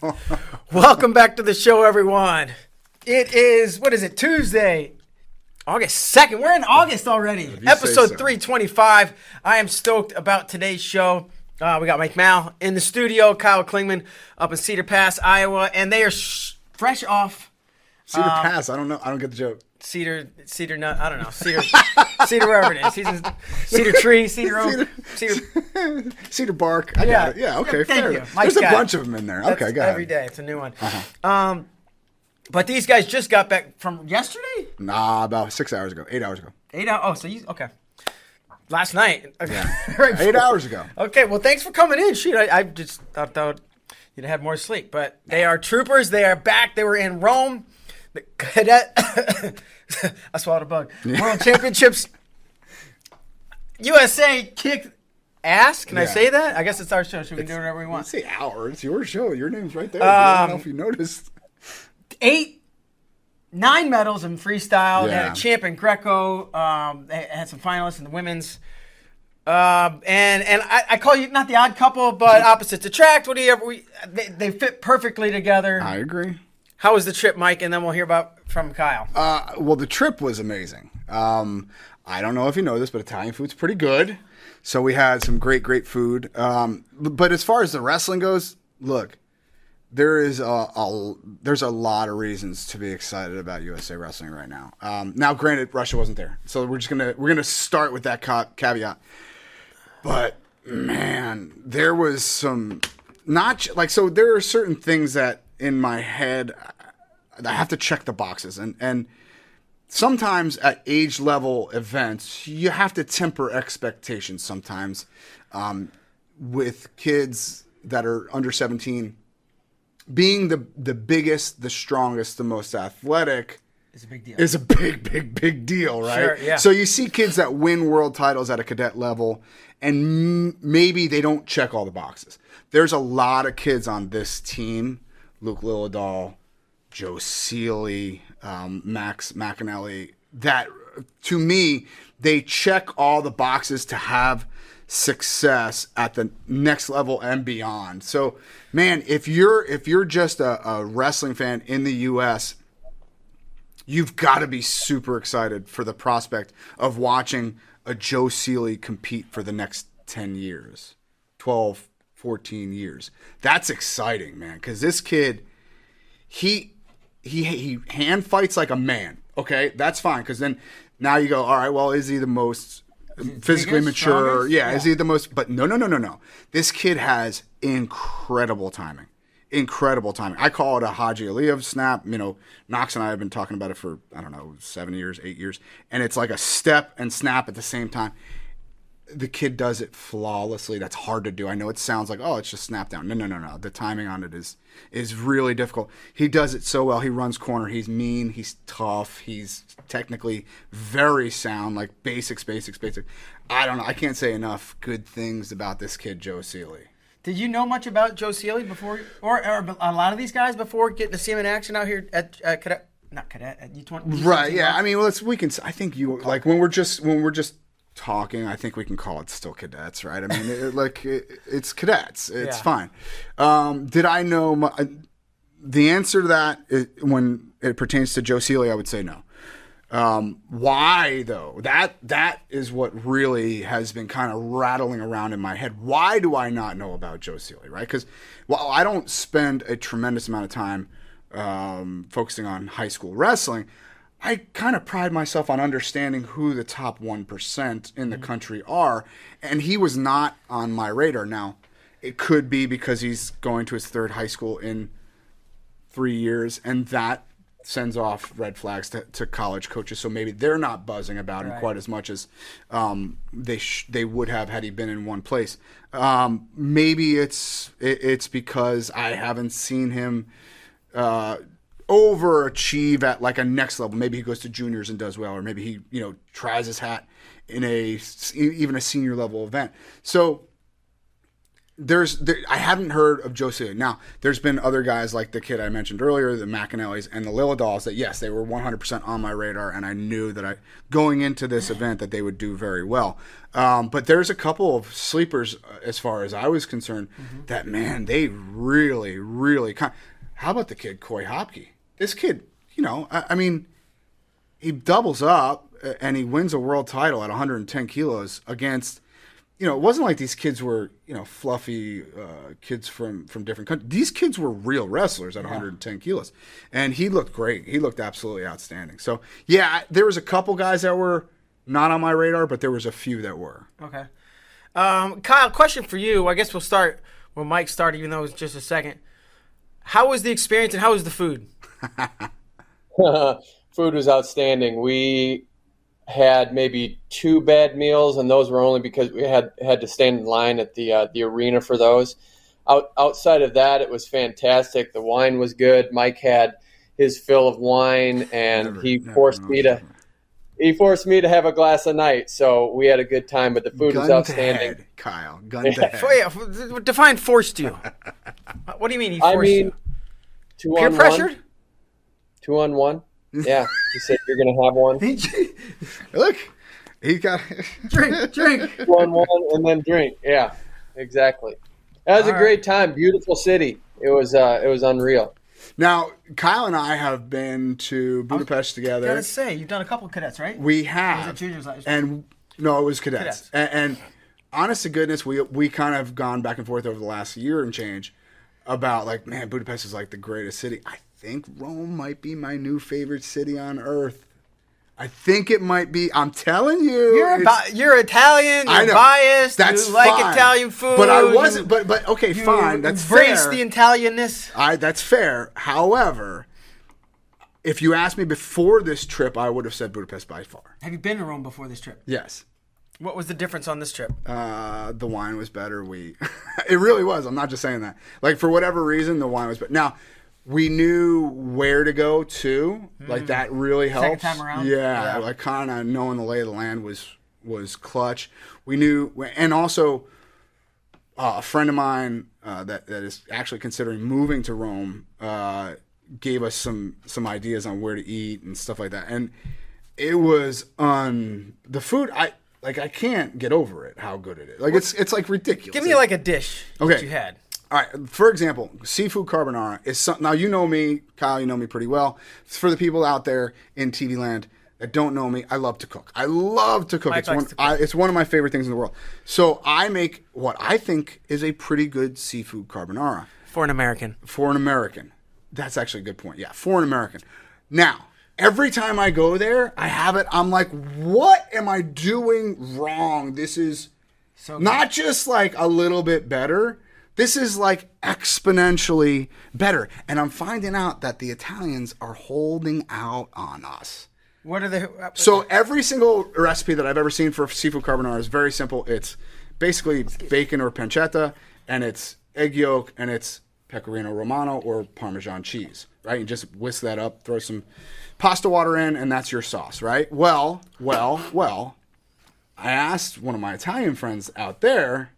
Welcome back to the show, everyone. It is, what is it, Tuesday, August 2nd. We're in August already. Episode so. 325. I am stoked about today's show. Uh, we got Mike Mal in the studio, Kyle Klingman up in Cedar Pass, Iowa, and they are sh- fresh off Cedar Pass. I don't know. I don't get the joke. Cedar, Cedar Nut, I don't know, Cedar, Cedar wherever it is. Cedar, Cedar Tree, Cedar Oak, Cedar. Cedar Bark. I Yeah. got it. Yeah. Okay. Thank fair enough. There's a got it. bunch of them in there. That's okay. Go every ahead. Uh-huh. day. It's a new one. Um, but these guys just got back from yesterday. Nah, about six hours ago. Eight hours ago. Eight hours. Oh, so you okay? Last night. Yeah. Right Eight before- hours ago. Okay. Well, thanks for coming in. Shoot, I, I just thought, thought you'd have more sleep, but they are troopers. They are back. They were in Rome. The cadet. I swallowed a bug. World Championships. USA kicked ass. Can I say that? I guess it's our show, so we can do whatever we want. Say our. It's your show. Your name's right there. Um, I don't know if you noticed. eight, nine medals in freestyle. They had a champ in Greco. Um, they had some finalists in the women's. Um, and and I, I call you not the odd couple, but opposites attract. What do you ever? We, they, they fit perfectly together. I agree. How was the trip, Mike? And then we'll hear about from Kyle. Uh, well, the trip was amazing. Um, I don't know if you know this, but Italian food's pretty good. So we had some great, great food. Um, but as far as the wrestling goes, look, there is a, a there's a lot of reasons to be excited about USA wrestling right now. Um, now, granted, Russia wasn't there, so we're just gonna we're gonna start with that ca- caveat. But man, there was some not like so. There are certain things that in my head I have to check the boxes, and and sometimes at age level events you have to temper expectations. Sometimes um, with kids that are under seventeen, being the the biggest, the strongest, the most athletic is a big deal. is a big, big, big deal, right? Sure, yeah. So you see kids that win world titles at a cadet level, and m- maybe they don't check all the boxes. There's a lot of kids on this team: Luke Lilledahl, Joe Seeley, um, Max McEnelly. That, to me, they check all the boxes to have success at the next level and beyond. So, man, if you're if you're just a, a wrestling fan in the U.S you've got to be super excited for the prospect of watching a Joe Seeley compete for the next 10 years, 12, 14 years. That's exciting, man, because this kid, he, he, he hand fights like a man. Okay, that's fine, because then now you go, all right, well, is he the most physically biggest, mature? Yeah, Yeah. is he the most? But no, no, no, no, no. This kid has incredible timing incredible timing. I call it a Haji Aliyev snap. You know, Knox and I have been talking about it for I don't know seven years, eight years, and it's like a step and snap at the same time. The kid does it flawlessly. That's hard to do. I know it sounds like oh, it's just snap down. No, no, no, no. The timing on it is is really difficult. He does it so well. He runs corner. He's mean. He's tough. He's technically very sound. Like basics, basics, basics. I don't know. I can't say enough good things about this kid, Joe Seeley. Did you know much about Joe Seeley before, or, or a lot of these guys before getting to see him in action out here at, at Cadet? Not Cadet at U twenty. Right. Yeah. I mean, well, let's we can. I think you like when we're just when we're just talking. I think we can call it still cadets, right? I mean, it, like it, it's cadets. It's Yeah. fine. Um, did I know my, the answer to that is, when it pertains to Joe Seeley? I would say no. Um, why though? That that is what really has been kind of rattling around in my head. Why do I not know about Joe Seeley? Right? Because while I don't spend a tremendous amount of time um, focusing on high school wrestling, I kind of pride myself on understanding who the top one percent in the country are, and he was not on my radar. Now, it could be because he's going to his third high school in three years, and that sends off red flags to, to college coaches, so maybe they're not buzzing about him Right. quite as much as um, they sh- they would have had he been in one place. Um, maybe it's it, it's because I haven't seen him uh, overachieve at like a next level. Maybe he goes to juniors and does well, or maybe he you know tries his hat in a even a senior level event. So there's there, I haven't heard of Josie. Now, there's been other guys like the kid I mentioned earlier, the McEnellys and the Lilledahls that yes, they were 100% on my radar, and I knew that I going into this event that they would do very well. Um, but there's a couple of sleepers uh, as far as I was concerned that man, they really, really. Con- How about the kid Coy Hopke? This kid, you know, I, I mean, he doubles up uh, and he wins a world title at 110 kilos against you know it wasn't like these kids were you know fluffy uh, kids from from different countries these kids were real wrestlers at 110 kilos and he looked great he looked absolutely outstanding so yeah there was a couple guys that were not on my radar but there was a few that were Okay. Um, Kyle, question for you. I guess we'll start where Mike started, even though it was just a second. How was the experience and how was the food? Food was outstanding. We had maybe two bad meals, and those were only because we had had to stand in line at the uh, the arena for those. Out, outside of that, it was fantastic. The wine was good. Mike had his fill of wine, and Never- he never forced me to he forced me to have a glass a night. So we had a good time. But the food gun was to outstanding. head kyle gun to head yeah, f- define forced you. what do you mean he forced I mean, you? two Peer on pressured? one. Two on one. Yeah, he said you're gonna have one. look he got drink, drink. Two on one, and then drink. Yeah, exactly. That was All a great time. Beautiful city. It was. Uh, it was unreal. now kyle and i have been to budapest together Gotta say, you've done a couple of cadets, right? We Was have. it juniors And no, it was cadets. Cadets. And, and honest to goodness, we we kind of gone back and forth over the last year and change about like, man, Budapest is like the greatest city. I think Rome might be my new favorite city on earth. I think it might be. I'm telling you, You're, about, you're Italian. You're I know. biased. That's you like fine. Italian food. But I wasn't. But but okay, you fine. That's embrace fair. the Italianness. I that's fair. However, if you asked me before this trip, I would have said Budapest by far. Have you been to Rome before this trip? Yes. What was the difference on this trip? Uh, the wine was better. We, it really was. I'm not just saying that. Like for whatever reason, the wine was better. Now, we knew where to go to. Like that really helps. time around? Yeah, Yeah. like kind of knowing the lay of the land was was clutch. We knew, and also uh, a friend of mine uh, that that is actually considering moving to Rome uh, gave us some some ideas on where to eat and stuff like that, and it was on the food. I like I can't get over it. How good it is. Like it's it's like ridiculous. Give me like a dish that Okay. you had. All right. For example, seafood carbonara is something. Now you know me, Kyle. You know me pretty well. For the people out there in TV land that don't know me, I love to cook. I love to cook. Mike it's one. cook. I, it's one of my favorite things in the world. So I make what I think is a pretty good seafood carbonara For an American. for an American. That's actually a good point. Yeah, for an American. Now, every time I go there, I have it. I'm like, what am I doing wrong? This is So not just like a little bit better. This is like exponentially better. And I'm finding out that the Italians are holding out on us. What are the uh, So every single recipe that I've ever seen for seafood carbonara is very simple. It's basically bacon or pancetta, and it's egg yolk, and it's pecorino romano or parmesan cheese, right? You just whisk that up, throw some pasta water in, and that's your sauce, right? Well, well, well. I asked one of my Italian friends out there,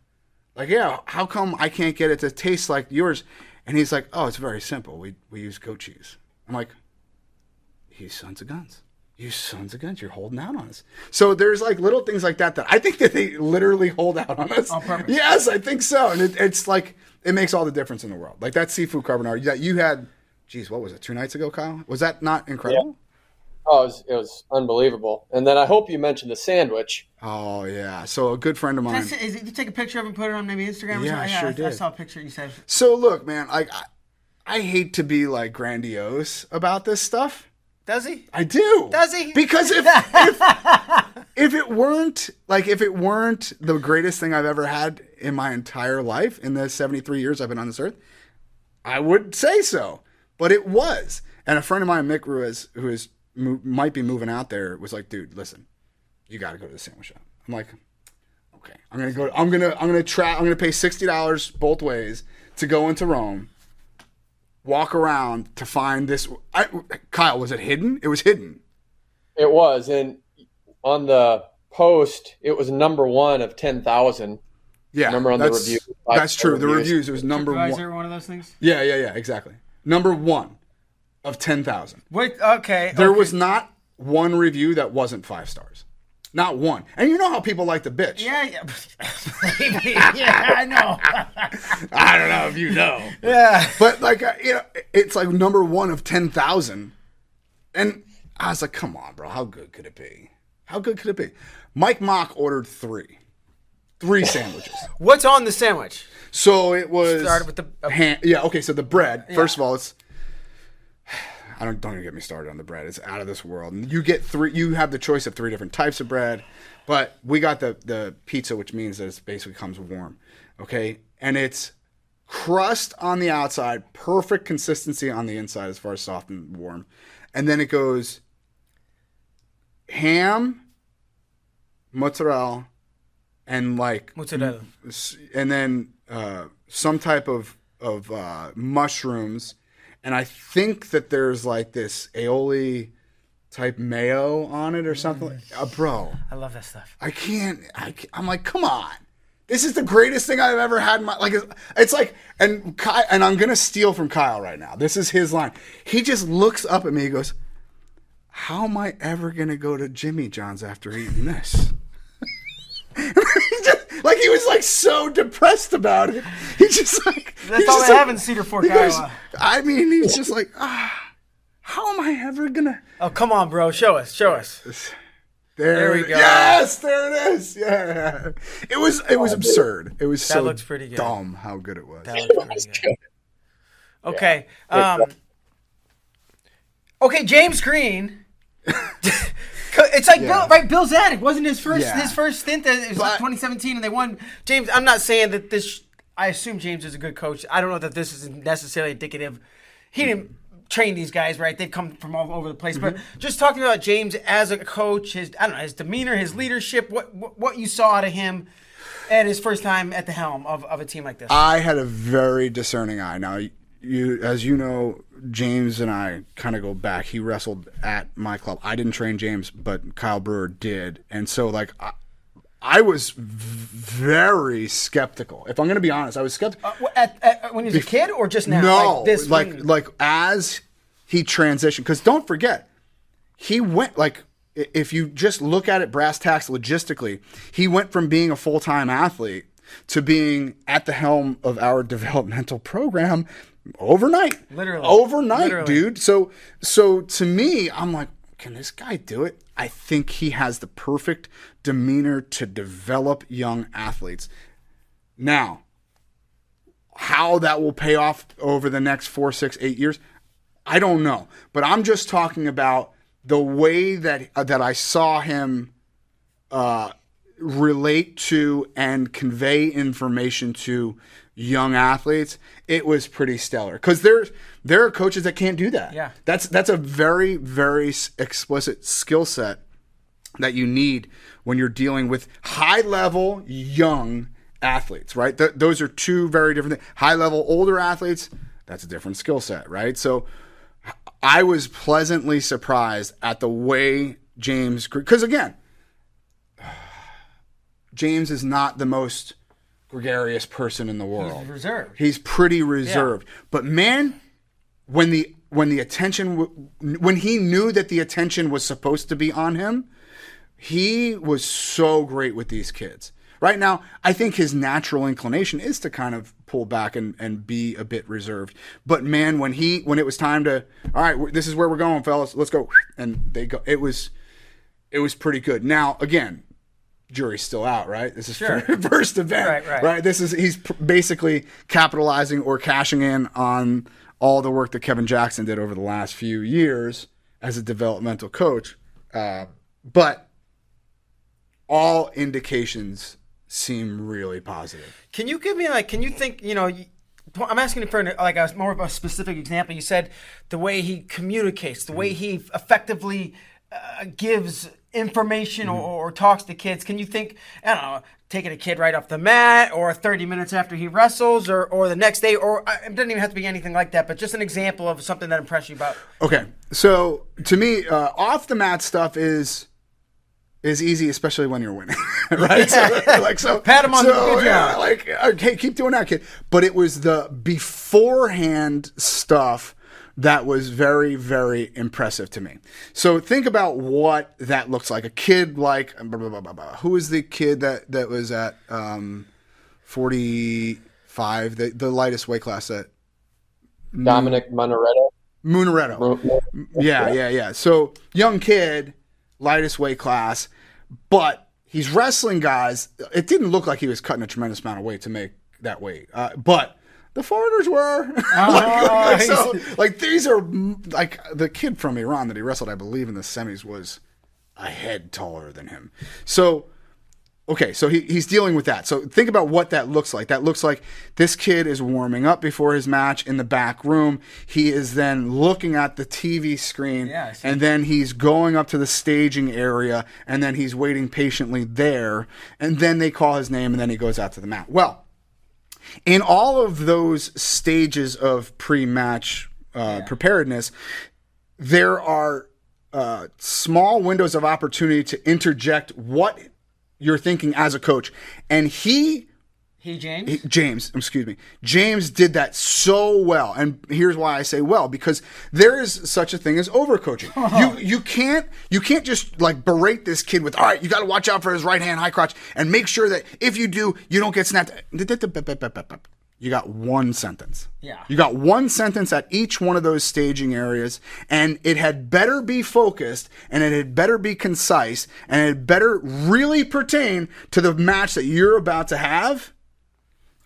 like, yeah, how come I can't get it to taste like yours? And he's like, oh, it's very simple. We we use goat cheese. I'm like, you sons of guns. You sons of guns, you're holding out on us. So there's like little things like that that I think that they literally hold out on us. On purpose. Yes, I think so. And it, it's like, it makes all the difference in the world. Like that seafood carbonara that you had, geez, what was it, two nights ago, Kyle? Was that not incredible? Oh, it was, it was unbelievable. And then I hope you mentioned the sandwich. Oh, yeah. So a good friend of mine. It. Is it, you take a picture of and put it on maybe Instagram or Yeah, I something? sure I, I did. saw a picture you said. So look, man, like, I, I hate to be like grandiose about this stuff. Does he? I do. Does he? Because if, if if it weren't like if it weren't the greatest thing I've ever had in my entire life in the 73 years I've been on this earth, I would say so. but it was. And a friend of mine, Mick Ruiz, who is mo- might be moving out there, was like, "Dude, listen, you got to go to the sandwich shop." I'm like, "Okay, I'm gonna go. I'm gonna I'm gonna try. I'm gonna pay sixty dollars both ways to go into Rome." Walk around to find this. I, Kyle, was it hidden? It was hidden. It was, and on the post, it was number one of ten thousand. Yeah, Remember on the that's, review- That's true. The reviews. reviews, it was number Advisor, one. one of those things. Yeah, yeah, yeah, exactly. Number one of ten thousand. Wait, okay. There okay. was not one review that wasn't five stars. Not one. And you know how people like to bitch. Yeah, yeah. yeah, I know. I don't know if you know. yeah. But like uh, you know, it's like number one of ten thousand, and I was like, "Come on, bro, how good could it be? How good could it be?" Mike Mock ordered three, three sandwiches. What's on the sandwich? So it was Started with the- uh, ham. Yeah, okay. So the bread. First of all, it's. I don't don't even get me started on the bread. It's out of this world. And you get three. You have the choice of three different types of bread, but we got the the pizza, which means that it basically comes warm. Okay, and it's crust on the outside, perfect consistency on the inside as far as soft and warm, and then it goes ham, mozzarella, and like Mozzarella. and then uh, some type of of uh, mushrooms, and I think that there's like this aioli type mayo on it or something. Uh, bro, I love that stuff. I can't. I can't, I'm like, come on. This is the greatest thing I've ever had. In my like, it's, it's like, and Kyle, and I'm gonna steal from Kyle right now. This is his line. He just looks up at me. He goes, "How am I ever gonna go to Jimmy John's after eating this?" He just- like he was like so depressed about it. He just like That's he's all just they like- have in Cedar Fork, he goes, Iowa. I mean, he's just like, ah, how am I ever gonna? Oh, come on, bro. Show us. Show us. There, There we go. Yes, there it is. Yeah, it was it was absurd. It was so looks pretty good. dumb how good it was. That looks pretty good. Okay. Um, okay, James Green. it's like Bill, right? Bill Zadick wasn't his first Yeah. his first stint. It was like 2017, and they won. James, I'm not saying that this. I assume James is a good coach. I don't know that this is necessarily indicative. He didn't train these guys, right? They've come from all over the place. But Mm-hmm. just talking about James as a coach, his I don't know his demeanor, his leadership, what what, what you saw out of him at his first time at the helm of, of a team like this. I had a very discerning eye. Now, you, as you know, James and I kind of go back. He wrestled at my club. I didn't train James, but Kyle Brewer did, and so like I, I was very skeptical. If I'm going to be honest, I was skeptical. Uh, at, at, when he was a kid or just now? No, like this. like when- like as he transitioned. Because don't forget, he went like if you just look at it brass tacks logistically, he went from being a full time athlete to being at the helm of our developmental program overnight. Literally. overnight, Literally. dude. So so to me, I'm like, can this guy do it? I think he has the perfect demeanor to develop young athletes. Now, how that will pay off over the next four, six, eight years, I don't know. But I'm just talking about the way that uh, that I saw him uh, relate to and convey information to young athletes. It was pretty stellar because there's there are coaches that can't do that. Yeah. that's that's a very very explicit skill set that you need when you're dealing with high level young athletes, right? Th- those are two very different things. High level older athletes, that's a different skill set, right? So I was pleasantly surprised at the way James, because again, James is not the most gregarious person in the world. He's reserved. He's pretty reserved. But man, when the when the attention when he knew that the attention was supposed to be on him, he was so great with these kids. Right now, I think his natural inclination is to kind of pull back and, and be a bit reserved. But man, when he when it was time to, all right, this is where we're going, fellas, let's go, and they go. It was it was pretty good. Now, again, jury's still out, right? This is Sure. first event, Right, right. This is he's pr- basically capitalizing or cashing in on all the work that Kevin Jackson did over the last few years as a developmental coach. Uh, but all indications seem really positive. Can you give me like? Can you think? You know, I'm asking you for like a more of a specific example. You said the way he communicates, the way he effectively uh, gives information Mm-hmm. or, or talks to kids. Can you think? I don't know, taking a kid right off the mat, or 30 minutes after he wrestles, or or the next day, or it doesn't even have to be anything like that. But just an example of something that impressed you about. Okay, so to me, uh, off the mat stuff is is easy, especially when you're winning, right? So, like so, Pat him on the- so, good yeah, like okay, keep doing that, kid. But it was the beforehand stuff that was very, very impressive to me. So think about what that looks like. A kid like blah, blah, blah, who was the kid that that was at um, forty five, the the lightest weight class that Dominic Monaretto. Munaretto. Yeah, yeah, yeah. So young kid, lightest weight class, but he's wrestling guys. It didn't look like he was cutting a tremendous amount of weight to make that weight, uh, but the foreigners were. like, like, so, like these are like the kid from Iran that he wrestled, I believe, in the semis was a head taller than him. So okay, so he, he's dealing with that. So think about what that looks like. That looks like this kid is warming up before his match in the back room. He is then looking at the TV screen, Yeah, and then he's going up to the staging area, and then he's waiting patiently there, and then they call his name, and then he goes out to the mat. Well, in all of those stages of pre-match uh, preparedness, there are uh, small windows of opportunity to interject what you're thinking as a coach, and he He James. James, excuse me. James did that so well. And here's why I say well because there is such a thing as overcoaching. you you can't you can't just like berate this kid with all right, you got to watch out for his right hand high crotch and make sure that if you do, you don't get snapped. You got one sentence. Yeah. You got one sentence at each one of those staging areas, and it had better be focused, and it had better be concise, and it had better really pertain to the match that you're about to have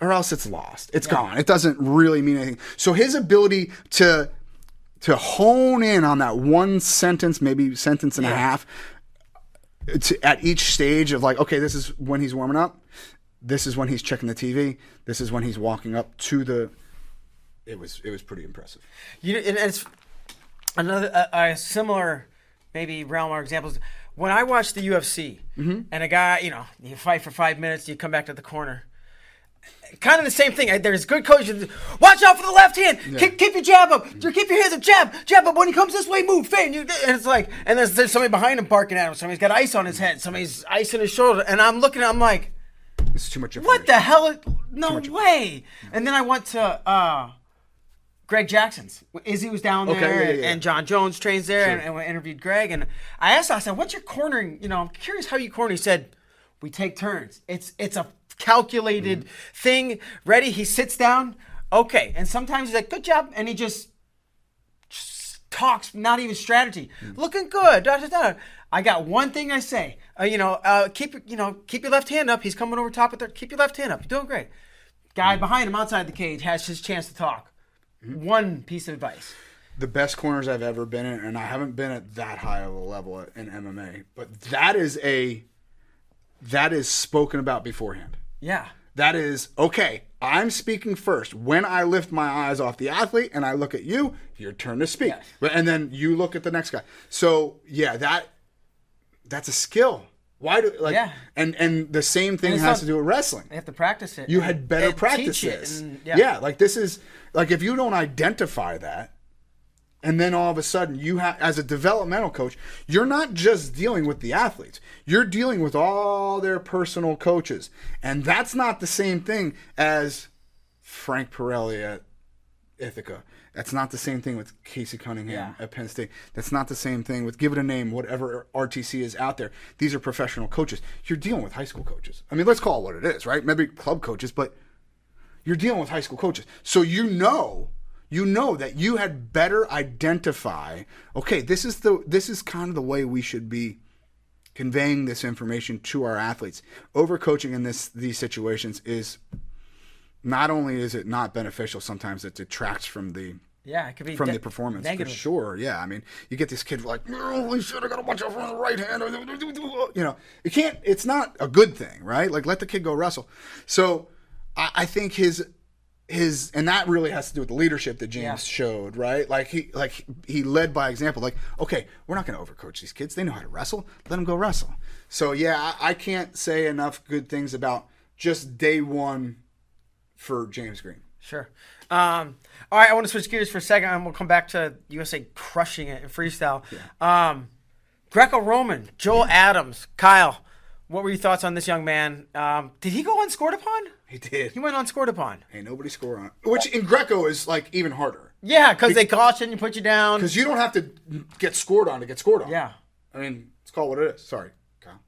or else it's lost. It's gone. It doesn't really mean anything. So his ability to to hone in on that one sentence, maybe sentence and a half, to, at each stage of like, okay, this is when he's warming up. This is when he's checking the TV. This is when he's walking up to the. It was it was pretty impressive. You know, and it's another a, a similar maybe realm or examples. When I watch the UFC Mm-hmm. and a guy, you know, you fight for five minutes, you come back to the corner. Kind of the same thing. There's good coaches. Watch out for the left hand. Keep, keep your jab up. Keep your hands up. Jab, jab up. When he comes this way, move. You, and it's like, and there's, there's somebody behind him barking at him. Somebody's got ice on his head. Somebody's ice in his shoulder. And I'm looking. I'm like, This is too much. what the hell? No way. And then I went to uh, Greg Jackson's. Izzy was down there, Okay, yeah, and, yeah. and Jon Jones trains there, and, and we interviewed Greg. And I asked him, I said, "What's your cornering? You know, I'm curious how you corner." He said, "We take turns. It's it's a calculated Mm-hmm. thing. Ready? He sits down. Okay, and sometimes he's like, "Good job," and he just just talks, not even strategy. Mm. Looking good. Da, da, da. I got one thing I say. Uh, you know, uh, keep your- you know, keep your left hand up. He's coming over top of there. Keep your left hand up. You're doing great. Guy behind him outside the cage has his chance to talk. One piece of advice. the best corners I've ever been in, and I haven't been at that high of a level in MMA, but that is a that is spoken about beforehand. Yeah. That is okay. I'm speaking first. When I lift my eyes off the athlete and I look at you, your turn to speak. Yes. And then you look at the next guy. So yeah, that that's a skill. Why do like Yeah. and and the same thing has not- to do with wrestling. They have to practice it. You had better practice this. and- yeah. like this is like if you don't identify that, and then all of a sudden you have as a developmental coach, you're not just dealing with the athletes. You're dealing with all their personal coaches, and that's not the same thing as Frank Pirelli at Ithaca. That's not the same thing with Casey Cunningham Yeah. at Penn State. That's not the same thing with give it a name, whatever RTC is out there. These are professional coaches. You're dealing with high school coaches. I mean, let's call it what it is, right? Maybe club coaches, but you're dealing with high school coaches. So you know, you know that you had better identify, okay, this is the this is kind of the way we should be conveying this information to our athletes. Overcoaching in this these situations is not only is it not beneficial, sometimes it detracts from the Yeah, it could be from de- the performance negative. for sure. Yeah, I mean, you get this kid like, holy shit, I gotta watch out the right hand. You know, it can't. It's not a good thing, right? Like, let the kid go wrestle. So, I, I think his his and that really has to do with the leadership that James Yeah. showed, right? Like he like he led by example. Like, okay, we're not going to overcoach these kids. They know how to wrestle. Let them go wrestle. So yeah, I, I can't say enough good things about just day one for James Green. Sure. Um, all right, I want to switch gears for a second, and we'll come back to USA crushing it in freestyle. Um, Greco-Roman, Joel Adams, Kyle. What were your thoughts on this young man? Um, did he go unscored upon? He did. He went unscored upon. Hey, nobody score on it. Which in Greco is like even harder Yeah, because they caution you, put you down. because you don't have to get scored on to get scored on. Yeah. I mean, it's called what it is. Sorry, Kyle.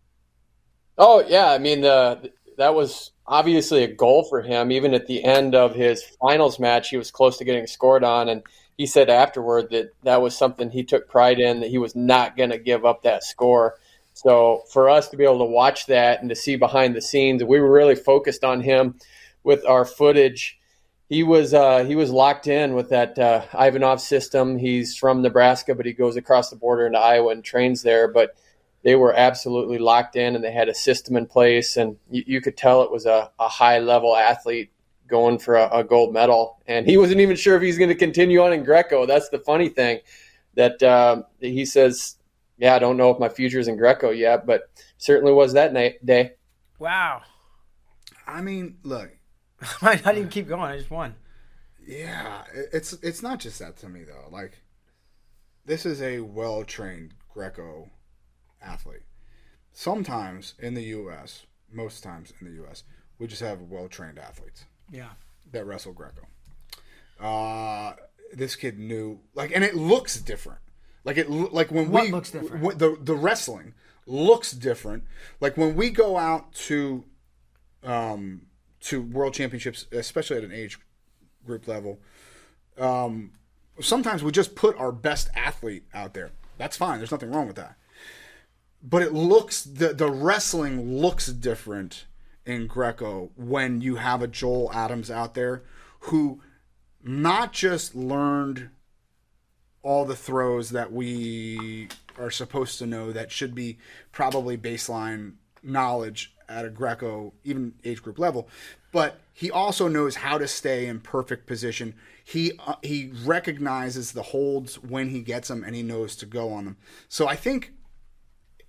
Oh yeah, I mean the that was obviously a goal for him. Even at the end of his finals match, he was close to getting scored on, and he said afterward that that was something he took pride in. That he was not going to give up that score. So for us to be able to watch that and to see behind the scenes, we were really focused on him with our footage. He was uh, he was locked in with that uh, Ivanov system. He's from Nebraska, but he goes across the border into Iowa and trains there. But they were absolutely locked in and they had a system in place and you, you could tell it was a, a high level athlete going for a, a gold medal and he wasn't even sure if he's going to continue on in greco that's the funny thing that um, he says yeah i don't know if my future is in greco yet but certainly was that night day Wow. I mean, look, I didn't even keep going. I just won. Yeah, it- it's it's not just that to me though. Like, this is a well trained Greco athlete. Sometimes in the U.S., most times in the U.S., we just have well trained athletes Yeah. that wrestle Greco. Uh, this kid knew like, and it looks different. Like it, like when What we looks different? w- the the wrestling looks different. Like when we go out to, um, to world championships, especially at an age group level, um, sometimes we just put our best athlete out there. That's fine. There's nothing wrong with that. But it looks the the wrestling looks different in Greco when you have a Joel Adams out there who not just learned all the throws that we are supposed to know that should be probably baseline knowledge at a Greco, even age group level, but he also knows how to stay in perfect position. He uh, he recognizes the holds when he gets them, and he knows to go on them. So I think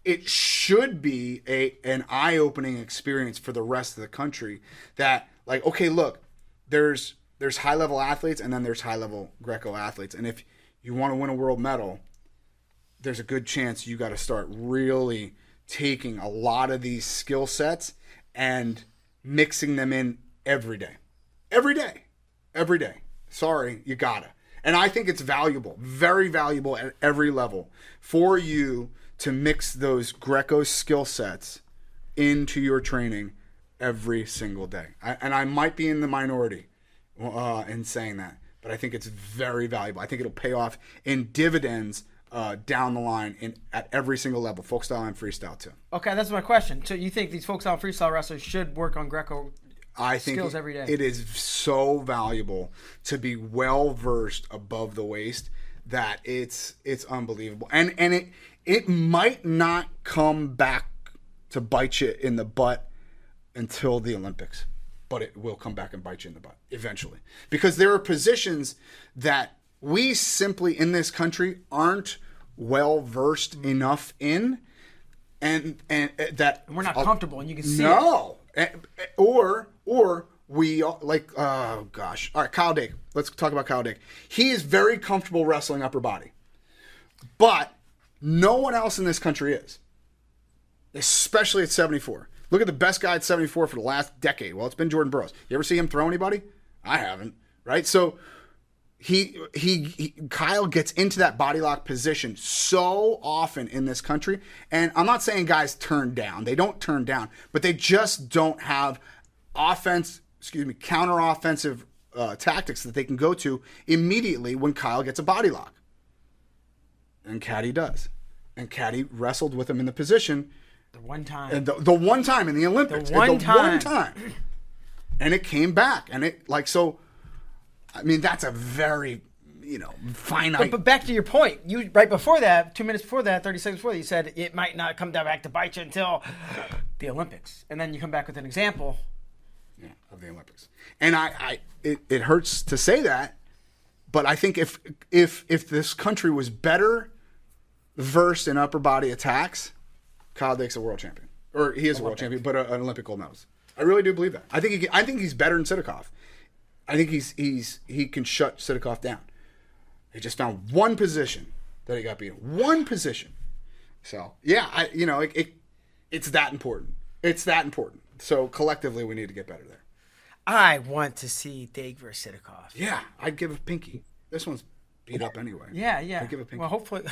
it should be a an eye-opening experience for the rest of the country that like okay look there's there's high-level athletes and then there's high-level greco athletes and if you want to win a world medal there's a good chance you got to start really taking a lot of these skill sets and mixing them in every day. Every day. Every day. Sorry you gotta. And i think it's valuable very valuable at every level for you to mix those greco skill sets into your training every single day. I, and i might be in the minority uh, in saying that but i think it's very valuable i think it'll pay off in dividends uh, down the line in at every single level folk style and freestyle too Okay, that's my question. So you think these folks on freestyle wrestlers should work on Greco? I think skills it- every day. it is so valuable to be well versed above the waist that it's it's unbelievable. And and it it might not come back to bite you in the butt until the Olympics, but it will come back and bite you in the butt eventually. Because there are positions that we simply in this country aren't well versed enough in and and uh, that We're not comfortable, and you can see it. no, Eh, eh, or or we like oh gosh. All right, Kyle Dake. Let's talk about Kyle Dake. He is very comfortable wrestling upper body, but no one else in this country is, especially at 74. Look at the best guy at 74 for the last decade. Well, it's been Jordan Burroughs. You ever see him throw anybody? I haven't. Right. So he, he he Kyle gets into that body lock position so often in this country and I'm not saying guys turn down they don't turn down but they just don't have offense excuse me counter offensive uh, tactics that they can go to immediately when Kyle gets a body lock and Caddy does and Caddy wrestled with him in the position The one time. and the, the one time in the Olympics, The one and one time. time, and it came back, and it like so. I mean, that's a very you know finite. But back to your point, you right before that, two minutes before that, thirty seconds before that, you said it might not come down back to bite you until the Olympics, and then you come back with an example. Yeah, of the Olympics. And I, I it, it hurts to say that, but I think if if if this country was better versed in upper body attacks, Kyle Dake's a world champion, or he is a world champion, but a, an Olympic gold medalist. I really do believe that. I think he, I think he's better than Sidakov. I think he's he's he can shut Sidakov down. He just found one position that he got beat. One position. So yeah, I you know it, it it's that important. It's that important. So collectively, we need to get better there. I want to see Dake versus Sidakov. Yeah, I'd give a pinky. This one's beat up anyway. Yeah, yeah. I'd give a pinky. Well, hopefully.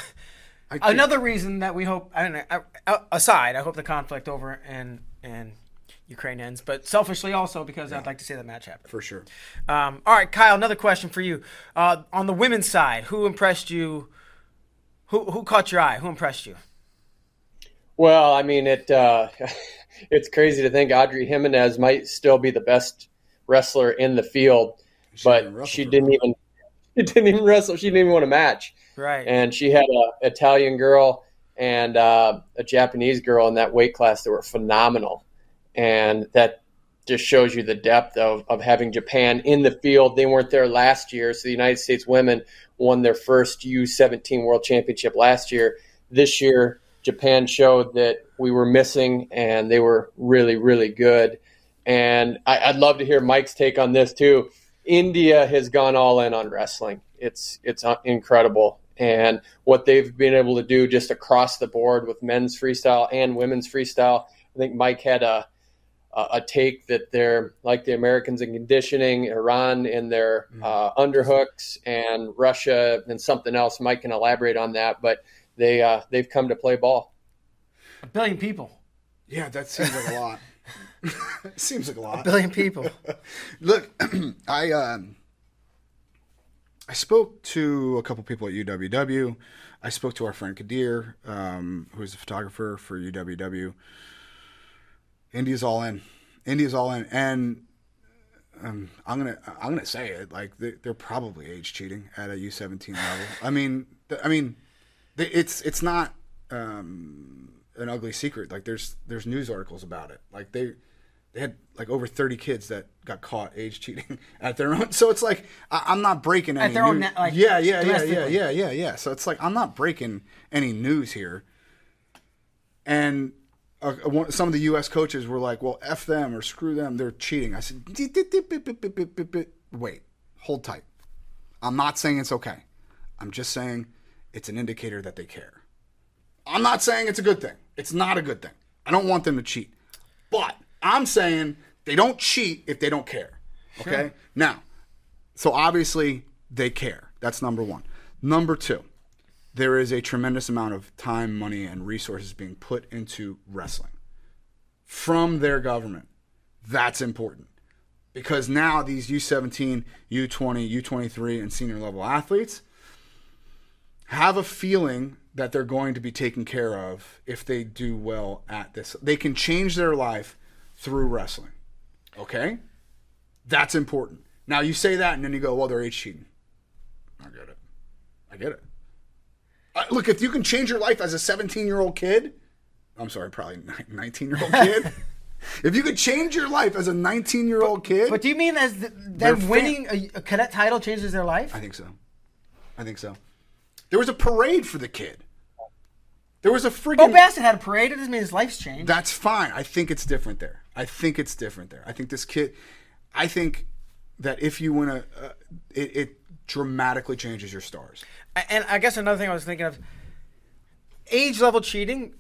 I'd Another reason that we hope, I don't know, uh, uh, aside, I hope the conflict over in in Ukraine ends, but selfishly also because I'd like to see that match happen. for sure. Um, all right, Kyle. Another question for you. Uh, on the women's side, who impressed you? Who who caught your eye? Who impressed you? Well, I mean, it uh, it's crazy to think Audrey Jimenez might still be the best wrestler in the field, didn't but she didn't even she didn't even wrestle. She didn't even want a match, Right. and she had an Italian girl and uh, a Japanese girl in that weight class that were phenomenal, and that just shows you the depth of, of having Japan in the field. They weren't there last year, so the United States women won their first U17 World Championship last year. This year, Japan showed that we were missing, and they were really, really good. And I, I'd love to hear Mike's take on this too. India has gone all in on wrestling. It's it's uh, incredible, and what they've been able to do just across the board with men's freestyle and women's freestyle. I think Mike had a a a take that they're like the Americans in conditioning, Iran in their uh, underhooks, and Russia and something else. Mike can elaborate on that, but they uh, they've come to play ball. A billion people. Yeah, that seems like a lot. seems like a lot. A billion people. Look, I um, I spoke to a couple people at UWW. I spoke to our friend Kadir, um, who is a photographer for UWW. India's all in. India's all in, and um, I'm gonna I'm gonna say it like they, they're probably age cheating at a U17 level. I mean, th- I mean, it's it's not um, an ugly secret. Like there's there's news articles about it. Like they they had like over 30 kids that got caught age cheating at their own. So it's like I, I'm not breaking any their own news. net- like, yeah, yeah, yeah, yeah, yeah, yeah, yeah. So it's like I'm not breaking any news here. And uh, one, some of the U.S. coaches were like, "Well, f them or screw them, they're cheating." I said, "Dip, dip, dip, dip, dip, dip, dip, dip. "Wait, hold tight. I'm not saying it's okay. I'm just saying it's an indicator that they care. I'm not saying it's a good thing. It's not a good thing. I don't want them to cheat. But I'm saying they don't cheat if they don't care. Okay? Now, so obviously they care. That's number one. Number two, there is a tremendous amount of time, money, and resources being put into wrestling from their government. That's important because now these U17, U20, U23, and senior level athletes have a feeling that they're going to be taken care of if they do well at this. They can change their life through wrestling. Okay? That's important. Now you say that and then you go, well, they're age cheating. I get it. I get it. Uh, look, if you can change your life as a 17 year old kid, I'm sorry, probably 19 year old kid. if you could change your life as a 19 year old kid, But do you mean as the, They're them fan- winning a, a cadet title changes their life? I think so. I think so. There was a parade for the kid. There was a freaking. Bo Bassett had a parade. It doesn't mean his life's changed. That's fine. I think it's different there. I think it's different there. I think this kid. I think that if you win a, uh, it, it dramatically changes your stars. and I guess another thing I was thinking of, age level cheating,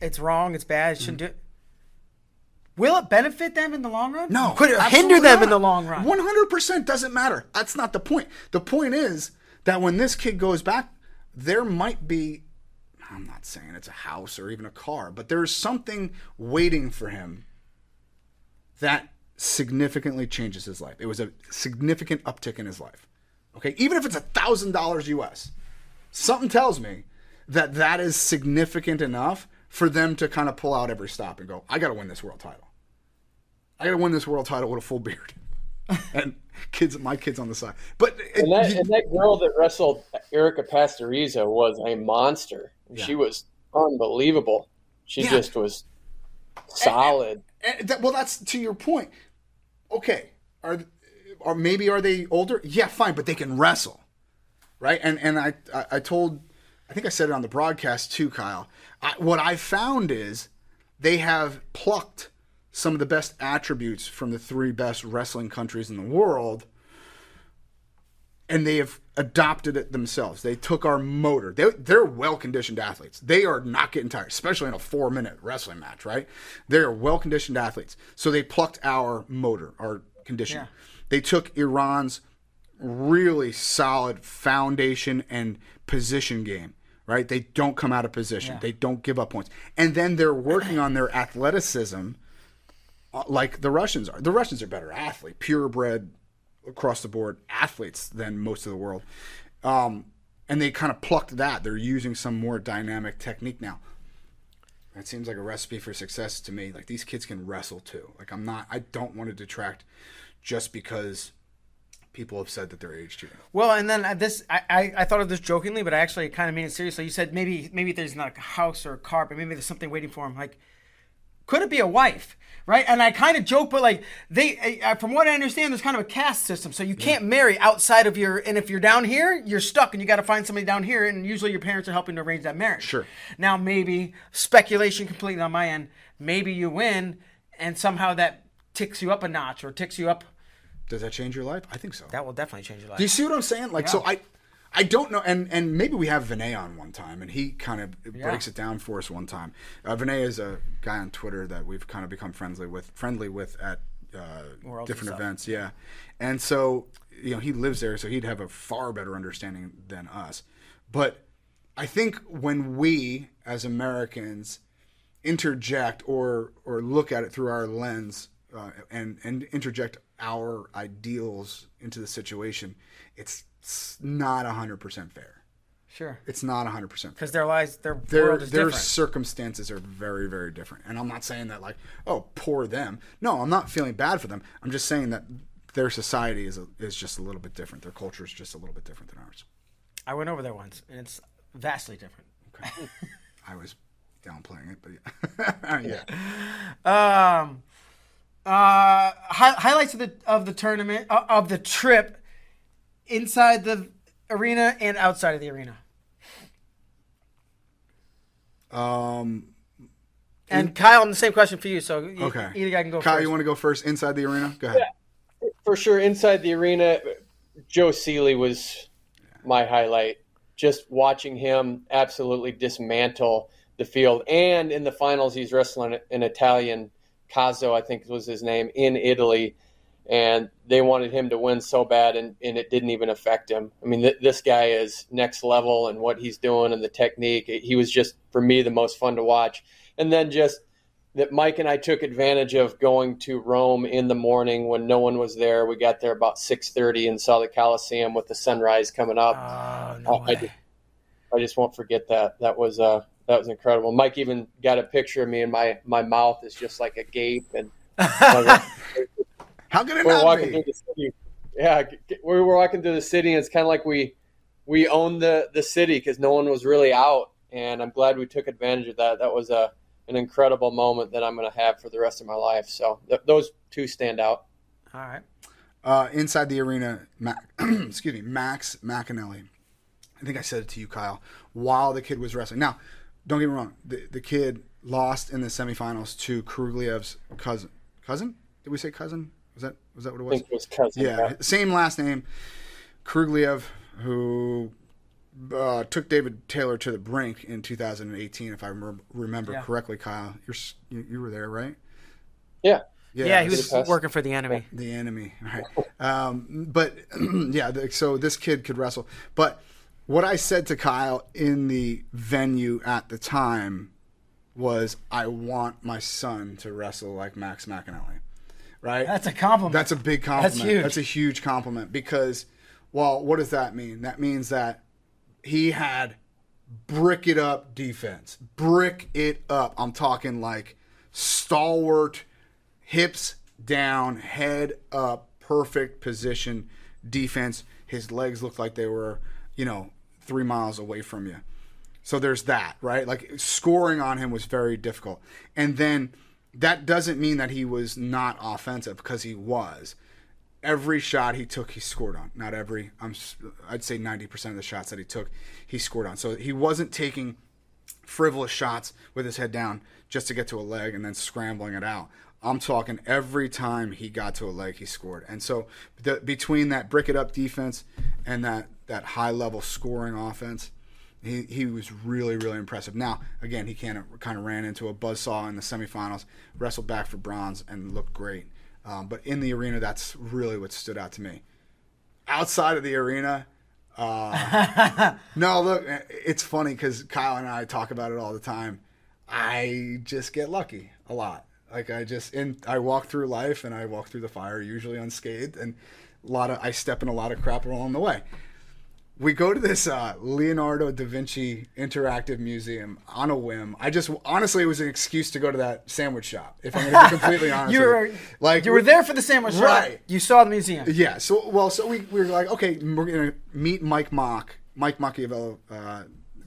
it's wrong. It's bad. It shouldn't do it. Will it benefit them in the long run? No, Could it hinder them not. in the long run? One hundred percent doesn't matter. That's not the point. The point is that when this kid goes back, there might be. I'm not saying it's a house or even a car, but there's something waiting for him that significantly changes his life. It was a significant uptick in his life. Okay, even if it's a thousand dollars US, something tells me that that is significant enough for them to kind of pull out every stop and go, "I got to win this world title." I gotta win this world title with a full beard, and kids, my kids on the side. But it- And that, you- and that girl that wrestled Erica Pastoriza was a monster. She was unbelievable. She Yeah. just was solid. That, well, that's to your point. okay, are or maybe are they older? Yeah, fine, but they can wrestle, right? And and I I, I told, I think I said it on the broadcast too, Kyle. I, what I found is they have plucked some of the best attributes from the three best wrestling countries in the world and they have adopted it themselves. They took our motor. They, they're well conditioned athletes. They are not getting tired, especially in a four minute wrestling match, right? They are well conditioned athletes. So they plucked our motor, our condition. Yeah. They took Iran's really solid foundation and position game, right? They don't come out of position, Yeah. they don't give up points. And then they're working on their athleticism uh, like the Russians are. The Russians are better athlete, purebred across the board athletes than most of the world. Um, and they kind of plucked that. They're using some more dynamic technique now. That seems like a recipe for success to me. Like these kids can wrestle too. Like I'm not. I don't want to detract just because people have said that they're age too. Well, and then uh, this, I, I, I thought of this jokingly, but I actually kind of mean it seriously. You said maybe maybe there's not a house or a car, but maybe there's something waiting for him. Like, could it be a wife? Right? And I kind of joke, but like they, uh, from what I understand, there's kind of a caste system, so you can't marry outside of your. And if you're down here, you're stuck, and you got to find somebody down here. And usually, your parents are helping to arrange that marriage. Sure. Now, maybe speculation completely on my end. Maybe you win, and somehow that ticks you up a notch or ticks you up. Does that change your life? I think so. That will definitely change your life. Do you see what I'm saying? Like, so I, I don't know, and and maybe we have Vinay on one time, and he kind of breaks it down for us one time. Uh, Vinay is a guy on Twitter that we've kind of become friendly with, friendly with at uh, different events. Yeah, and so you know he lives there, so he'd have a far better understanding than us. But I think when we as Americans interject or or look at it through our lens uh, and and interject our ideals into the situation, it's s- not hundred percent fair. Sure. It's not hundred percent fair. Because their lives, their Their world is their different. circumstances are very very different, and I'm not saying that like oh poor them. No, I'm not feeling bad for them. I'm just saying that their society is a, is just a little bit different. Their culture is just a little bit different than ours. I went over there once, and it's vastly different. Okay, I was downplaying it, but yeah. yeah. Um, uh, hi- highlights of the of the tournament uh, of the trip inside the arena and outside of the arena. Um, And Kyle, the same question for you. So y- okay. either guy can go Kyle, first. you want to go first inside the arena? Go ahead. for sure inside the arena joe seeley was my highlight just watching him absolutely dismantle the field and in the finals he's wrestling an italian Caso, i think was his name in italy and they wanted him to win so bad and, and it didn't even affect him i mean th- this guy is next level and what he's doing and the technique he was just for me the most fun to watch and then just that Mike and I took advantage of going to Rome in the morning when no one was there. We got there about six thirty and saw the Coliseum with the sunrise coming up. Oh, no I, I just, I just won't forget that. That was uh, that was incredible. Mike even got a picture of me, and my my mouth is just like a gape, and How could it we're not walking be? through the city. Yeah, g- g- we were walking through the city, and it's kind of like we we owned the the city because no one was really out, and I'm glad we took advantage of that. That was a an incredible moment that I'm going to have for the rest of my life. So th- those two stand out. All right. Uh, inside the arena, Ma- excuse me, Max McEnelly. I think I said it to you, Kyle, while the kid was wrestling. Now, don't get me wrong. The, the kid lost in the semifinals to Krugliev's cousin. Cousin? Did we say cousin? Was that was that what it I was? think it was cousin. Yeah, same last name. Krugliev, who uh, took David Taylor to the brink in 2018, if I rem- remember Yeah. correctly. Kyle, you're, you, you were there, right? yeah. Yeah, yeah, he was Budapest. working for the enemy. the enemy, right? Um, but yeah, the, so this kid could wrestle. But what I said to Kyle in the venue at the time was, "I want my son to wrestle like Max McEnelly." Right? That's a compliment. That's a big compliment. That's huge. That's a huge compliment because, well, what does that mean? That means that he had brick it up defense. Brick it up. I'm talking like stalwart, hips down, head up, perfect position defense. His legs looked like they were, you know, three miles away from you. So there's that, right? Like scoring on him was very difficult. And then that doesn't mean that he was not offensive because he was. Every shot he took, he scored on. Not every. I'm. I'd say 90% of the shots that he took, he scored on. So he wasn't taking frivolous shots with his head down just to get to a leg and then scrambling it out. I'm talking every time he got to a leg, he scored. And so the, between that brick it up defense and that that high level scoring offense, he, he was really really impressive. Now again, he kind of kind of ran into a buzzsaw in the semifinals, wrestled back for bronze, and looked great. Um, but in the arena, that's really what stood out to me. Outside of the arena, uh, no, look, it's funny because Kyle and I talk about it all the time. I just get lucky a lot. Like I just and I walk through life and I walk through the fire usually unscathed, and a lot of I step in a lot of crap along the way. We go to this uh, Leonardo da Vinci Interactive Museum on a whim. I just honestly it was an excuse to go to that sandwich shop. If I'm going to be completely honest, You with were like you were there for the sandwich shop. Right. You saw the museum. yeah. So well, so we, we were like, okay, we're gonna meet Mike Mock. Mike Macchiavello uh,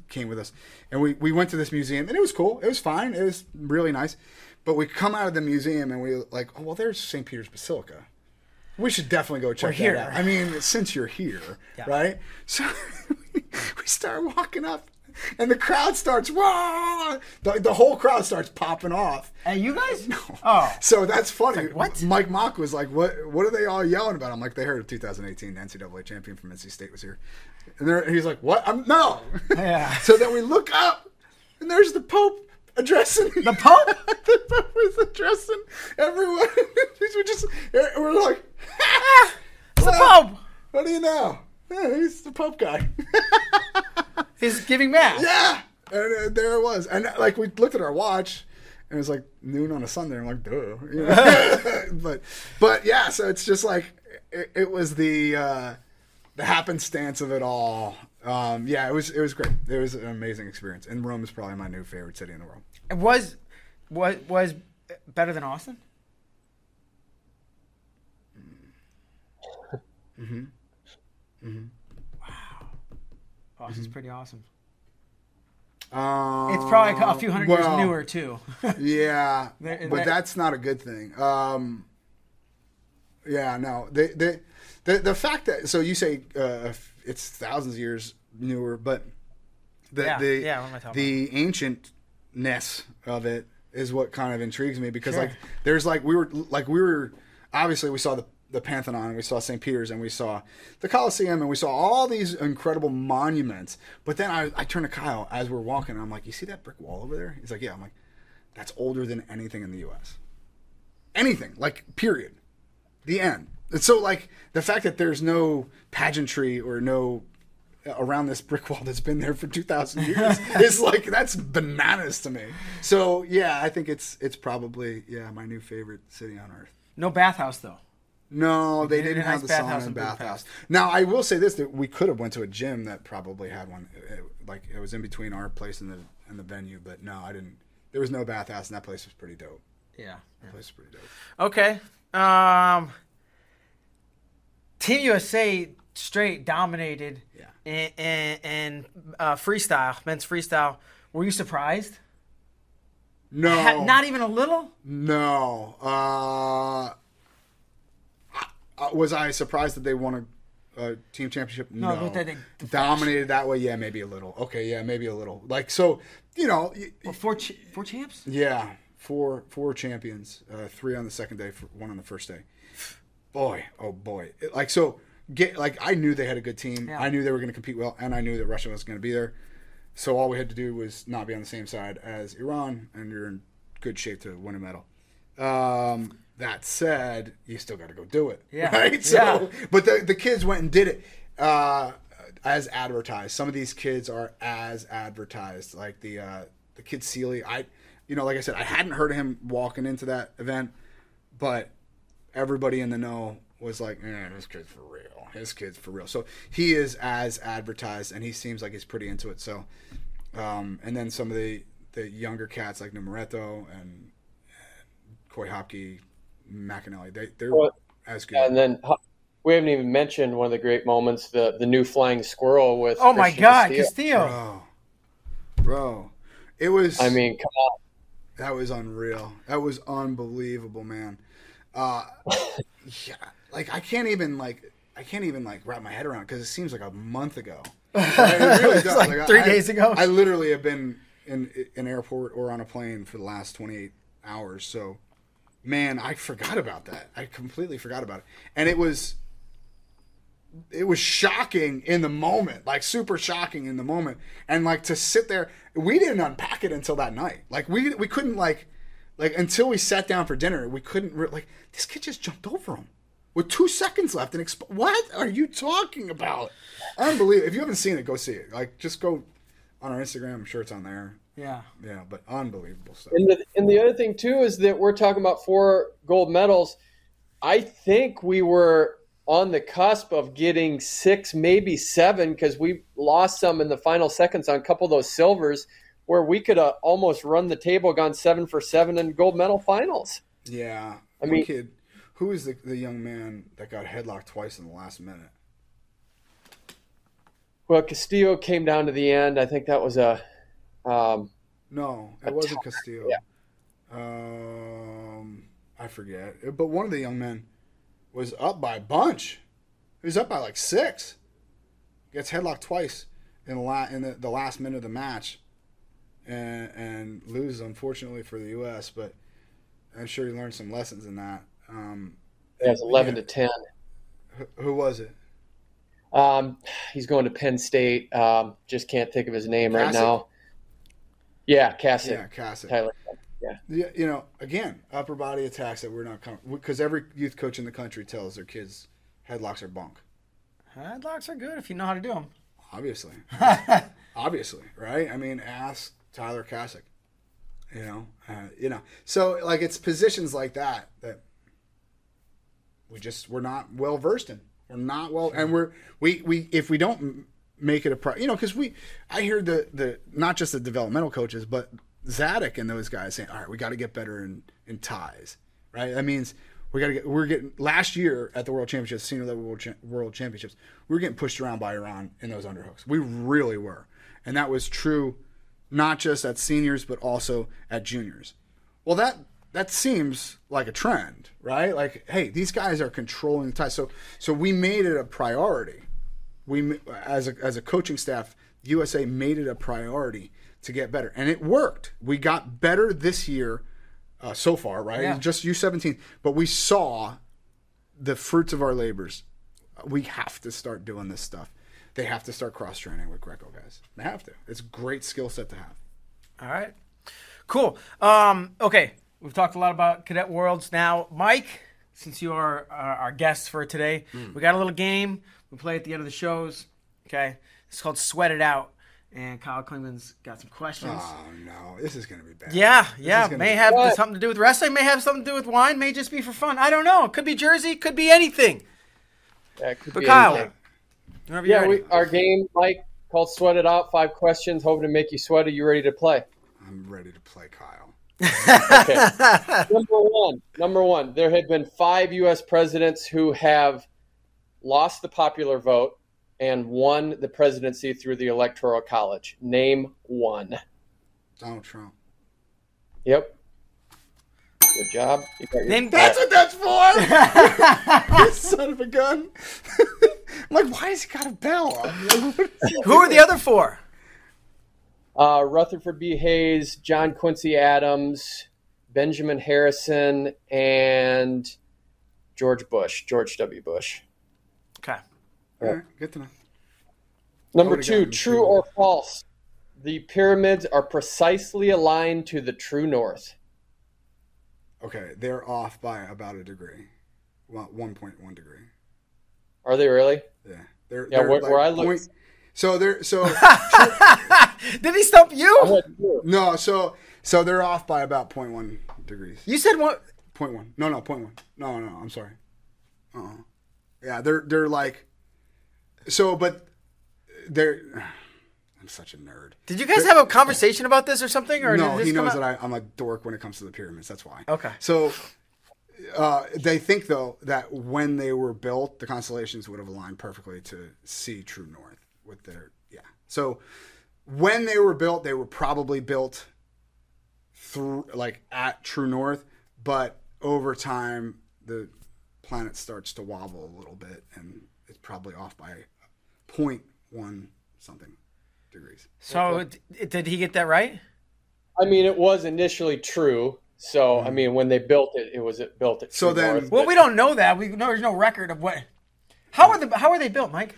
came with us, and we we went to this museum, and it was cool. It was fine. It was really nice. But we come out of the museum, and we like, oh well, there's St. Peter's Basilica. We should definitely go check here. that out. I mean, since you're here, right? So we start walking up, and the crowd starts. Whoa! The, the whole crowd starts popping off. And you guys? Oh. So that's funny. what? Mike Mock was like, "What? What are they all yelling about?" I'm like, "They heard a 2018 NCAA champion from NC State was here," and he's like, "What? I'm no." Yeah. so then we look up, and there's the Pope addressing The Pope? the Pope was addressing everyone. we just we're like, It's the "Well, Pope. What do you know? Yeah, he's the Pope guy. He's giving mass. yeah, and uh, there it was. And uh, like we looked at our watch, and it was like noon on a Sunday. I'm like, duh. You know? but but yeah, so it's just like it, it was the uh, the happenstance of it all. Um, yeah, it was it was great. It was an amazing experience, and Rome is probably my new favorite city in the world. It was was was better than Austin. Mhm. Mhm. Wow, Austin's pretty awesome. Um, It's probably a few hundred well, years newer too. Yeah, but that's not a good thing. Um, yeah, no. The, the the the fact that so you say uh, it's thousands of years newer, but the Yeah, the yeah, what am I talking the ancientness of it is what kind of intrigues me because Sure. like there's like we were like we were obviously we saw the the Pantheon, and we saw St. Peter's, and we saw the Colosseum, and we saw all these incredible monuments. But then I, I turned to Kyle as we're walking, and I'm like, "You see that brick wall over there?" He's like, "Yeah." I'm like, "That's older than anything in the U.S. Anything, like period, the end." And so, like the fact that there's no pageantry or no around this brick wall that's been there for 2000 years is like that's bananas to me so yeah i think it's it's probably yeah my new favorite city on earth no bathhouse though. no, they They did didn't have the sauna bathhouse and bathhouse. Now, I will say this: that we could have went to a gym that probably had one. It- like it was in between our place and the and the venue, but no, I didn't. There was no bathhouse, and that place was pretty dope. Yeah. That place was pretty dope. Okay. Um, Team USA straight dominated Yeah. in, in, in uh, freestyle, men's freestyle. Were you surprised? No, Ha- not even a little. no. Uh, was I surprised that they won a, a team championship? No, but they- they- dominated that way. Yeah, maybe a little. Okay, yeah, maybe a little. Like so, you know. Well, four ch- four champs. Yeah, four four champions, uh, three on the second day, one on the first day. Boy, oh boy, It- like so. Get like I knew they had a good team. Yeah. I knew they were going to compete well, and I knew that Russia was going to be there. So all we had to do was not be on the same side as Iran, and you're in good shape to win a medal. Um, that said, you still got to go do it, Yeah. right? So, Yeah. but the the kids went and did it. Uh, as advertised. Some of these kids are as advertised. Like the uh, the kid Sealy, I you know, like I said, I hadn't heard of him walking into that event, but everybody in the know was like, "Man, this kid's for real. His kid's for real." So he is as advertised, and he seems like he's pretty into it. So, um, and then some of the the younger cats like Numereto and Koy Hopke, McEnelly, they they're Well, as good. And then we haven't even mentioned one of the great moments, the the new flying squirrel with. Oh my Christian God, Castillo. Castillo! bro, bro, it was. I mean, come on. That was unreal. That was unbelievable, man. Uh, yeah, like I can't even like I can't even like wrap my head around because it seems like a month ago. It really does. like three I- days ago. I literally have been in an airport or on a plane for the last 28 hours. So, man, I forgot about that. I completely forgot about it, and it was it was shocking in the moment, like super shocking in the moment, and like to sit there. We didn't unpack it until that night. Like we we couldn't like like until we sat down for dinner. We couldn't re- like this kid just jumped over him with two seconds left and exp- what are you talking about? Unbelievable! If you haven't seen it, go see it. Like just go on our Instagram. I'm sure it's on there. Yeah. Yeah, but unbelievable stuff. And the, and the other thing too is that we're talking about four gold medals. I think we were on the cusp of getting six, maybe seven, because we lost some in the final seconds on a couple of those silvers, where we could have almost run the table, gone seven for seven in gold medal finals. Yeah, I mean- kid. Who is the the young man that got headlocked twice in the last minute? Well, Castillo came down to the end. I think that was a. Um, No, it wasn't Castillo. Um, I forget. But one of the young men was up by a bunch. He was up by like six. Gets headlocked twice in the la- in the, the last minute of the match, and and loses unfortunately for the U.S. But I'm sure he learned some lessons in that. Um, it was eleven Yeah. to ten. who, who was it? Um, he's going to Penn State. Um, just can't think of his name right now. Yeah, Kasak. Yeah, Cassidy. Tyler. Yeah, you know, again, upper body attacks that we're not comfortable because every youth coach in the country tells their kids headlocks are bunk. Headlocks are good if you know how to do them. Obviously, obviously, right? I mean, ask Tyler Kasak. You know, uh, you know. So like, it's positions like that that we just we're not well versed in. We're not well, and we're we we if we don't make it a pro, you know, because we I hear the the not just the developmental coaches, but Zadick and those guys saying, all right, we got to get better in in ties, right? That means. We got to get. We're getting last year at the World Championships, senior level World, World Championships. We were getting pushed around by Iran in those underhooks. We really were, and that was true, not just at seniors but also at juniors. Well, that that seems like a trend, right? Like, hey, these guys are controlling the ties. So, so we made it a priority. We, as a as a coaching staff, USA made it a priority to get better, and it worked. We got better this year uh, so far, right? Yeah. Just U seventeen, but we saw the fruits of our labors. We have to start doing this stuff. They have to start cross training with Greco guys. They have to. It's a great skill set to have. All right. Cool. Um, okay. We've talked a lot about Cadet Worlds. Now, Mike, since you are uh, our guest for today, we got a little game we play at the end of the shows. Okay. It's called Sweat It Out. And Kyle Klingman's got some questions. Oh no, this is gonna be bad. Yeah, yeah. May be- have What? something to do with wrestling, may have something to do with wine, may just be for fun. I don't know. Could be Jersey, could be anything. Yeah, it could But be Kyle, anything. Whenever Yeah, we, our game, Mike, called Sweat It Out. Five questions, hoping to make you sweat. Are you ready to play? I'm ready to play Kyle. Okay. number one. Number one. There have been five U.S. presidents who have lost the popular vote and won the presidency through the Electoral College. Name one. Donald Trump. Yep. Good job. You got your- That's what that's for. you son of a gun. I'm like, why has he got a bell? Who are the other four? Uh, Rutherford B. Hayes, John Quincy Adams, Benjamin Harrison, and George Bush, George W. Bush. Okay. All right, good to know. Number two, true or false? The pyramids are precisely aligned to the true north. Okay, they're off by about a degree, well, 1.1 degree. Are they really? Yeah, they're Yeah, they're where- where I looked- point- So they're so Did he stump you? no, so so they're off by about 0.1 degrees. You said what? Point one. No, no, point one. No, no, I'm sorry. Uh. uh Yeah, they're they're like. So, but they're. I'm such a nerd. Did you guys have a conversation about this or something? Or no, he knows out- that I, I'm a dork when it comes to the pyramids. That's why. Okay. So, uh, they think though that when they were built, the constellations would have aligned perfectly to see true north with their yeah. So, when they were built, they were probably built through like at True North, but over time the planet starts to wobble a little bit, and it's probably off by 0.1 something degrees. So d- did he get that right? I mean, it was initially true. So I mm-hmm. mean, when they built it, it was it built it. So true then- north, Well, but- we don't know that. We know there's no record of what. How are the How are they built, Mike?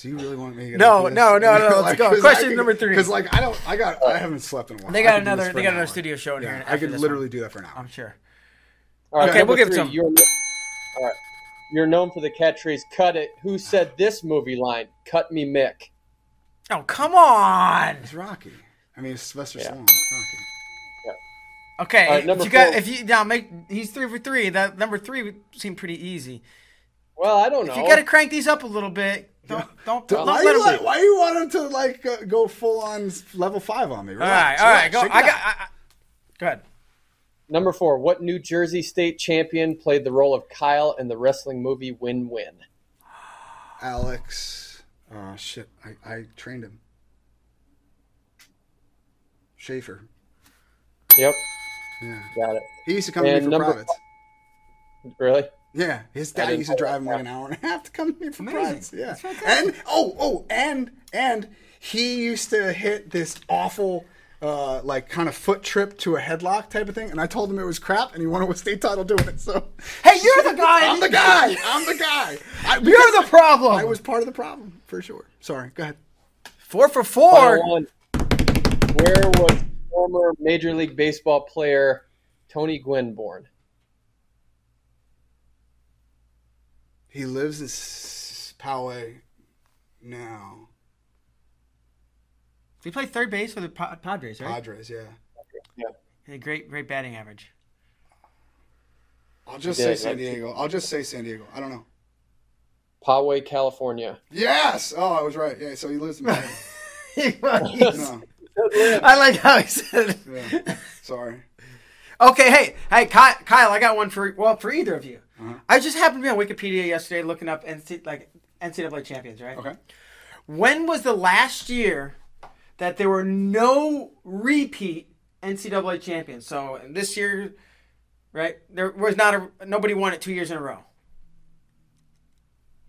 Do you really want me to get No, into this? no, no, no, let's go. Question number three. Because like I don't, I got, I uh, haven't slept in a while. They got another- they got another hour. studio show in Yeah, here I could this literally do that for an hour. I'm sure. All right, Okay, we'll give it to him. You're, all right, you're known for the catchphrase "Cut it." Who said this movie line? "Cut me, Mick." Oh come on. It's Rocky. I mean, it's Sylvester Yeah. Stallone. It's Rocky. Okay, All right, if number you got four. if you now make he's three for three. That number three would seem pretty easy. Well, I don't know. If you got to crank these up a little bit, don't don't, don't why, let you him. like, why you want him to like uh, go full on level five on me? all right, Relax, all right, relax, go. I got. I, I, go ahead. Number four. What New Jersey state champion played the role of Kyle in the wrestling movie Win Win? Alex. Oh shit! I, I trained him. Shaffer. Yep, Yeah. got it. He used to come to me for number privates. Really? Yeah, his dad used to drive him like an hour and a half to come to me for Amazing. privates. Yeah, and oh, oh, and and he used to hit this awful, uh, like kind of foot trip to a headlock type of thing, and I told him it was crap, and he won a state title doing it. So, Hey, you're the guy. I'm the guy. I'm the guy. I, You're the problem. I was part of the problem for sure. Sorry. Go ahead. four for four. one. Where was former Major League Baseball player Tony Gwynn born? He lives in S- Poway now. He played third base for the Padres, right? Padres. Yeah. He had great, great batting average. I'll just He say San Diego. I'll just say San Diego. I don't know. Poway, California. Yes. Oh, I was right. Yeah. So he lives in. Poway. no. I like how he said. it. Yeah. Sorry. Okay, hey, hey, Kyle, I got one for well for either of you. Uh-huh. I just happened to be on Wikipedia yesterday looking up NC, like NCAA champions, right? Okay. When was the last year that there were no repeat NCAA champions? So this year, right? There was not a nobody won it two years in a row.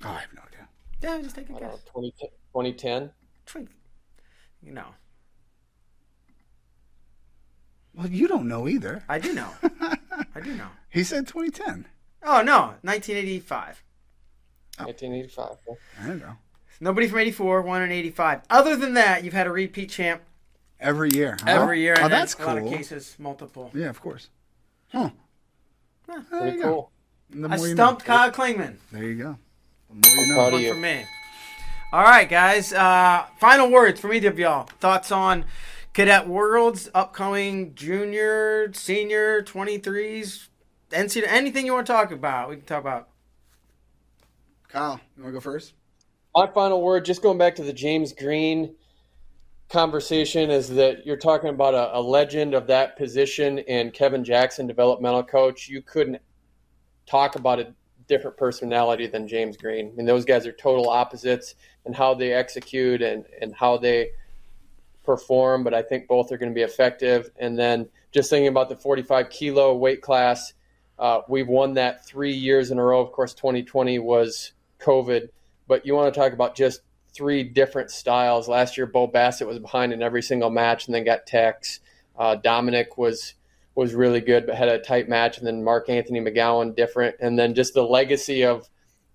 Oh, I have no idea. Yeah, just take a I guess. know, 20, 2010. Twink. You know, Well, you don't know either. I do know. I do know. He said 2010. Oh no, 1985. 1985. huh? I don't know. Nobody from 84 won in 85. Other than that, you've had a repeat champ Every year. huh? every year. Oh, and in that's a lot of cases, multiple. Yeah, of course. Huh. Yeah, There Pretty you cool. The I more you stumped know. Kyle Klingman. There you go. The more you know. One you. for me. All right, guys. Uh, final words from either of y'all. Thoughts on Cadet Worlds, upcoming junior, senior, 23s, NCAA, anything you want to talk about. We can talk about. Kyle, you want to go first? My final word, just going back to the James Green conversation, is that you're talking about a, a legend of that position and Kevin Jackson, developmental coach. You couldn't talk about a different personality than James Green. I mean, those guys are total opposites in how they execute and, and how they perform, but I think both are going to be effective. And then just thinking about the 45 kilo weight class, uh, we've won that three years in a row. Of course, 2020 was COVID, but you want to talk about just three different styles. Last year, Bo Bassett was behind in every single match and then got techs. Uh, Dominic was was really good, but had a tight match, and then Mark Anthony McGowan different, and then just the legacy of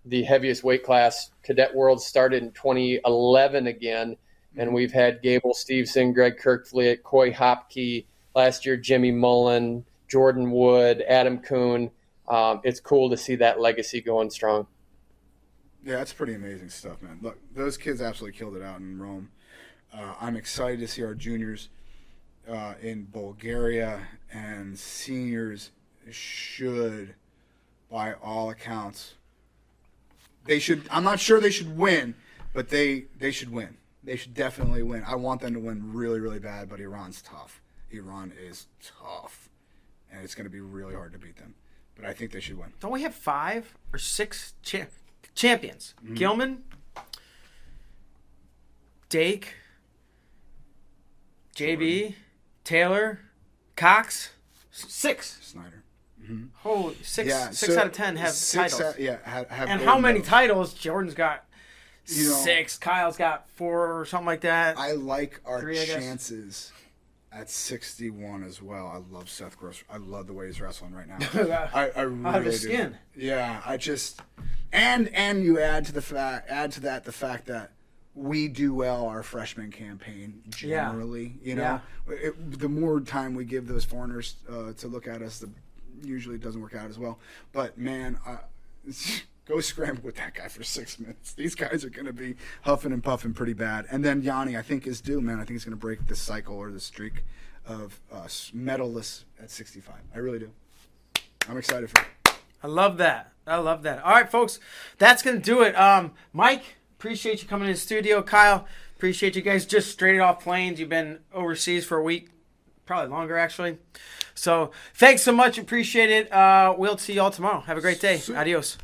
the heaviest weight class cadet world started in 2011 again, and we've had Gable Steveson, Greg Kerkvliet, Koy Hopke last year, Jimmy Mullen, Jordan Wood, Adam Coon. Um, it's cool to see that legacy going strong. Yeah, that's pretty amazing stuff, man. Look, those kids absolutely killed it out in Rome. Uh, I'm excited to see our juniors uh, in Bulgaria and seniors should, by all accounts, they should. I'm not sure they should win, but they they should win. They should definitely win. I want them to win really, really bad, but Iran's tough. Iran is tough, and it's going to be really hard to beat them. But I think they should win. Don't we have five or six cha- champions? Mm-hmm. Gilman, Dake, JB, Taylor, Cox, six. Snyder. Holy six, Yeah, six so out of ten have titles. out- yeah, have, have and how many gloves. titles? Jordan's got You know, six. Kyle's got four or something like that. I like our Three, I chances at 61 as well. I love Seth Gross. I love the way he's wrestling right now. Yeah. I, I really Out of his do. skin. Yeah, I just and and you add to the fact add to that the fact that we do well our freshman campaign generally. Yeah. You know, it, the more time we give those foreigners uh, to look at us, the usually it doesn't work out as well. But man, I, go scramble with that guy for six minutes. These guys are going to be huffing and puffing pretty bad. And then Yianni, I think, is due, man. I think he's going to break the cycle or the streak of uh, medalists at 65. I really do. I'm excited for it. I love that. I love that. All right, folks, that's gonna do it. Um, Mike, appreciate you coming in the studio. Kyle, appreciate you guys just straight off planes. You've been overseas for a week, probably longer actually. So thanks so much. Appreciate it. Uh, we'll see y'all tomorrow. Have a great day. Adios.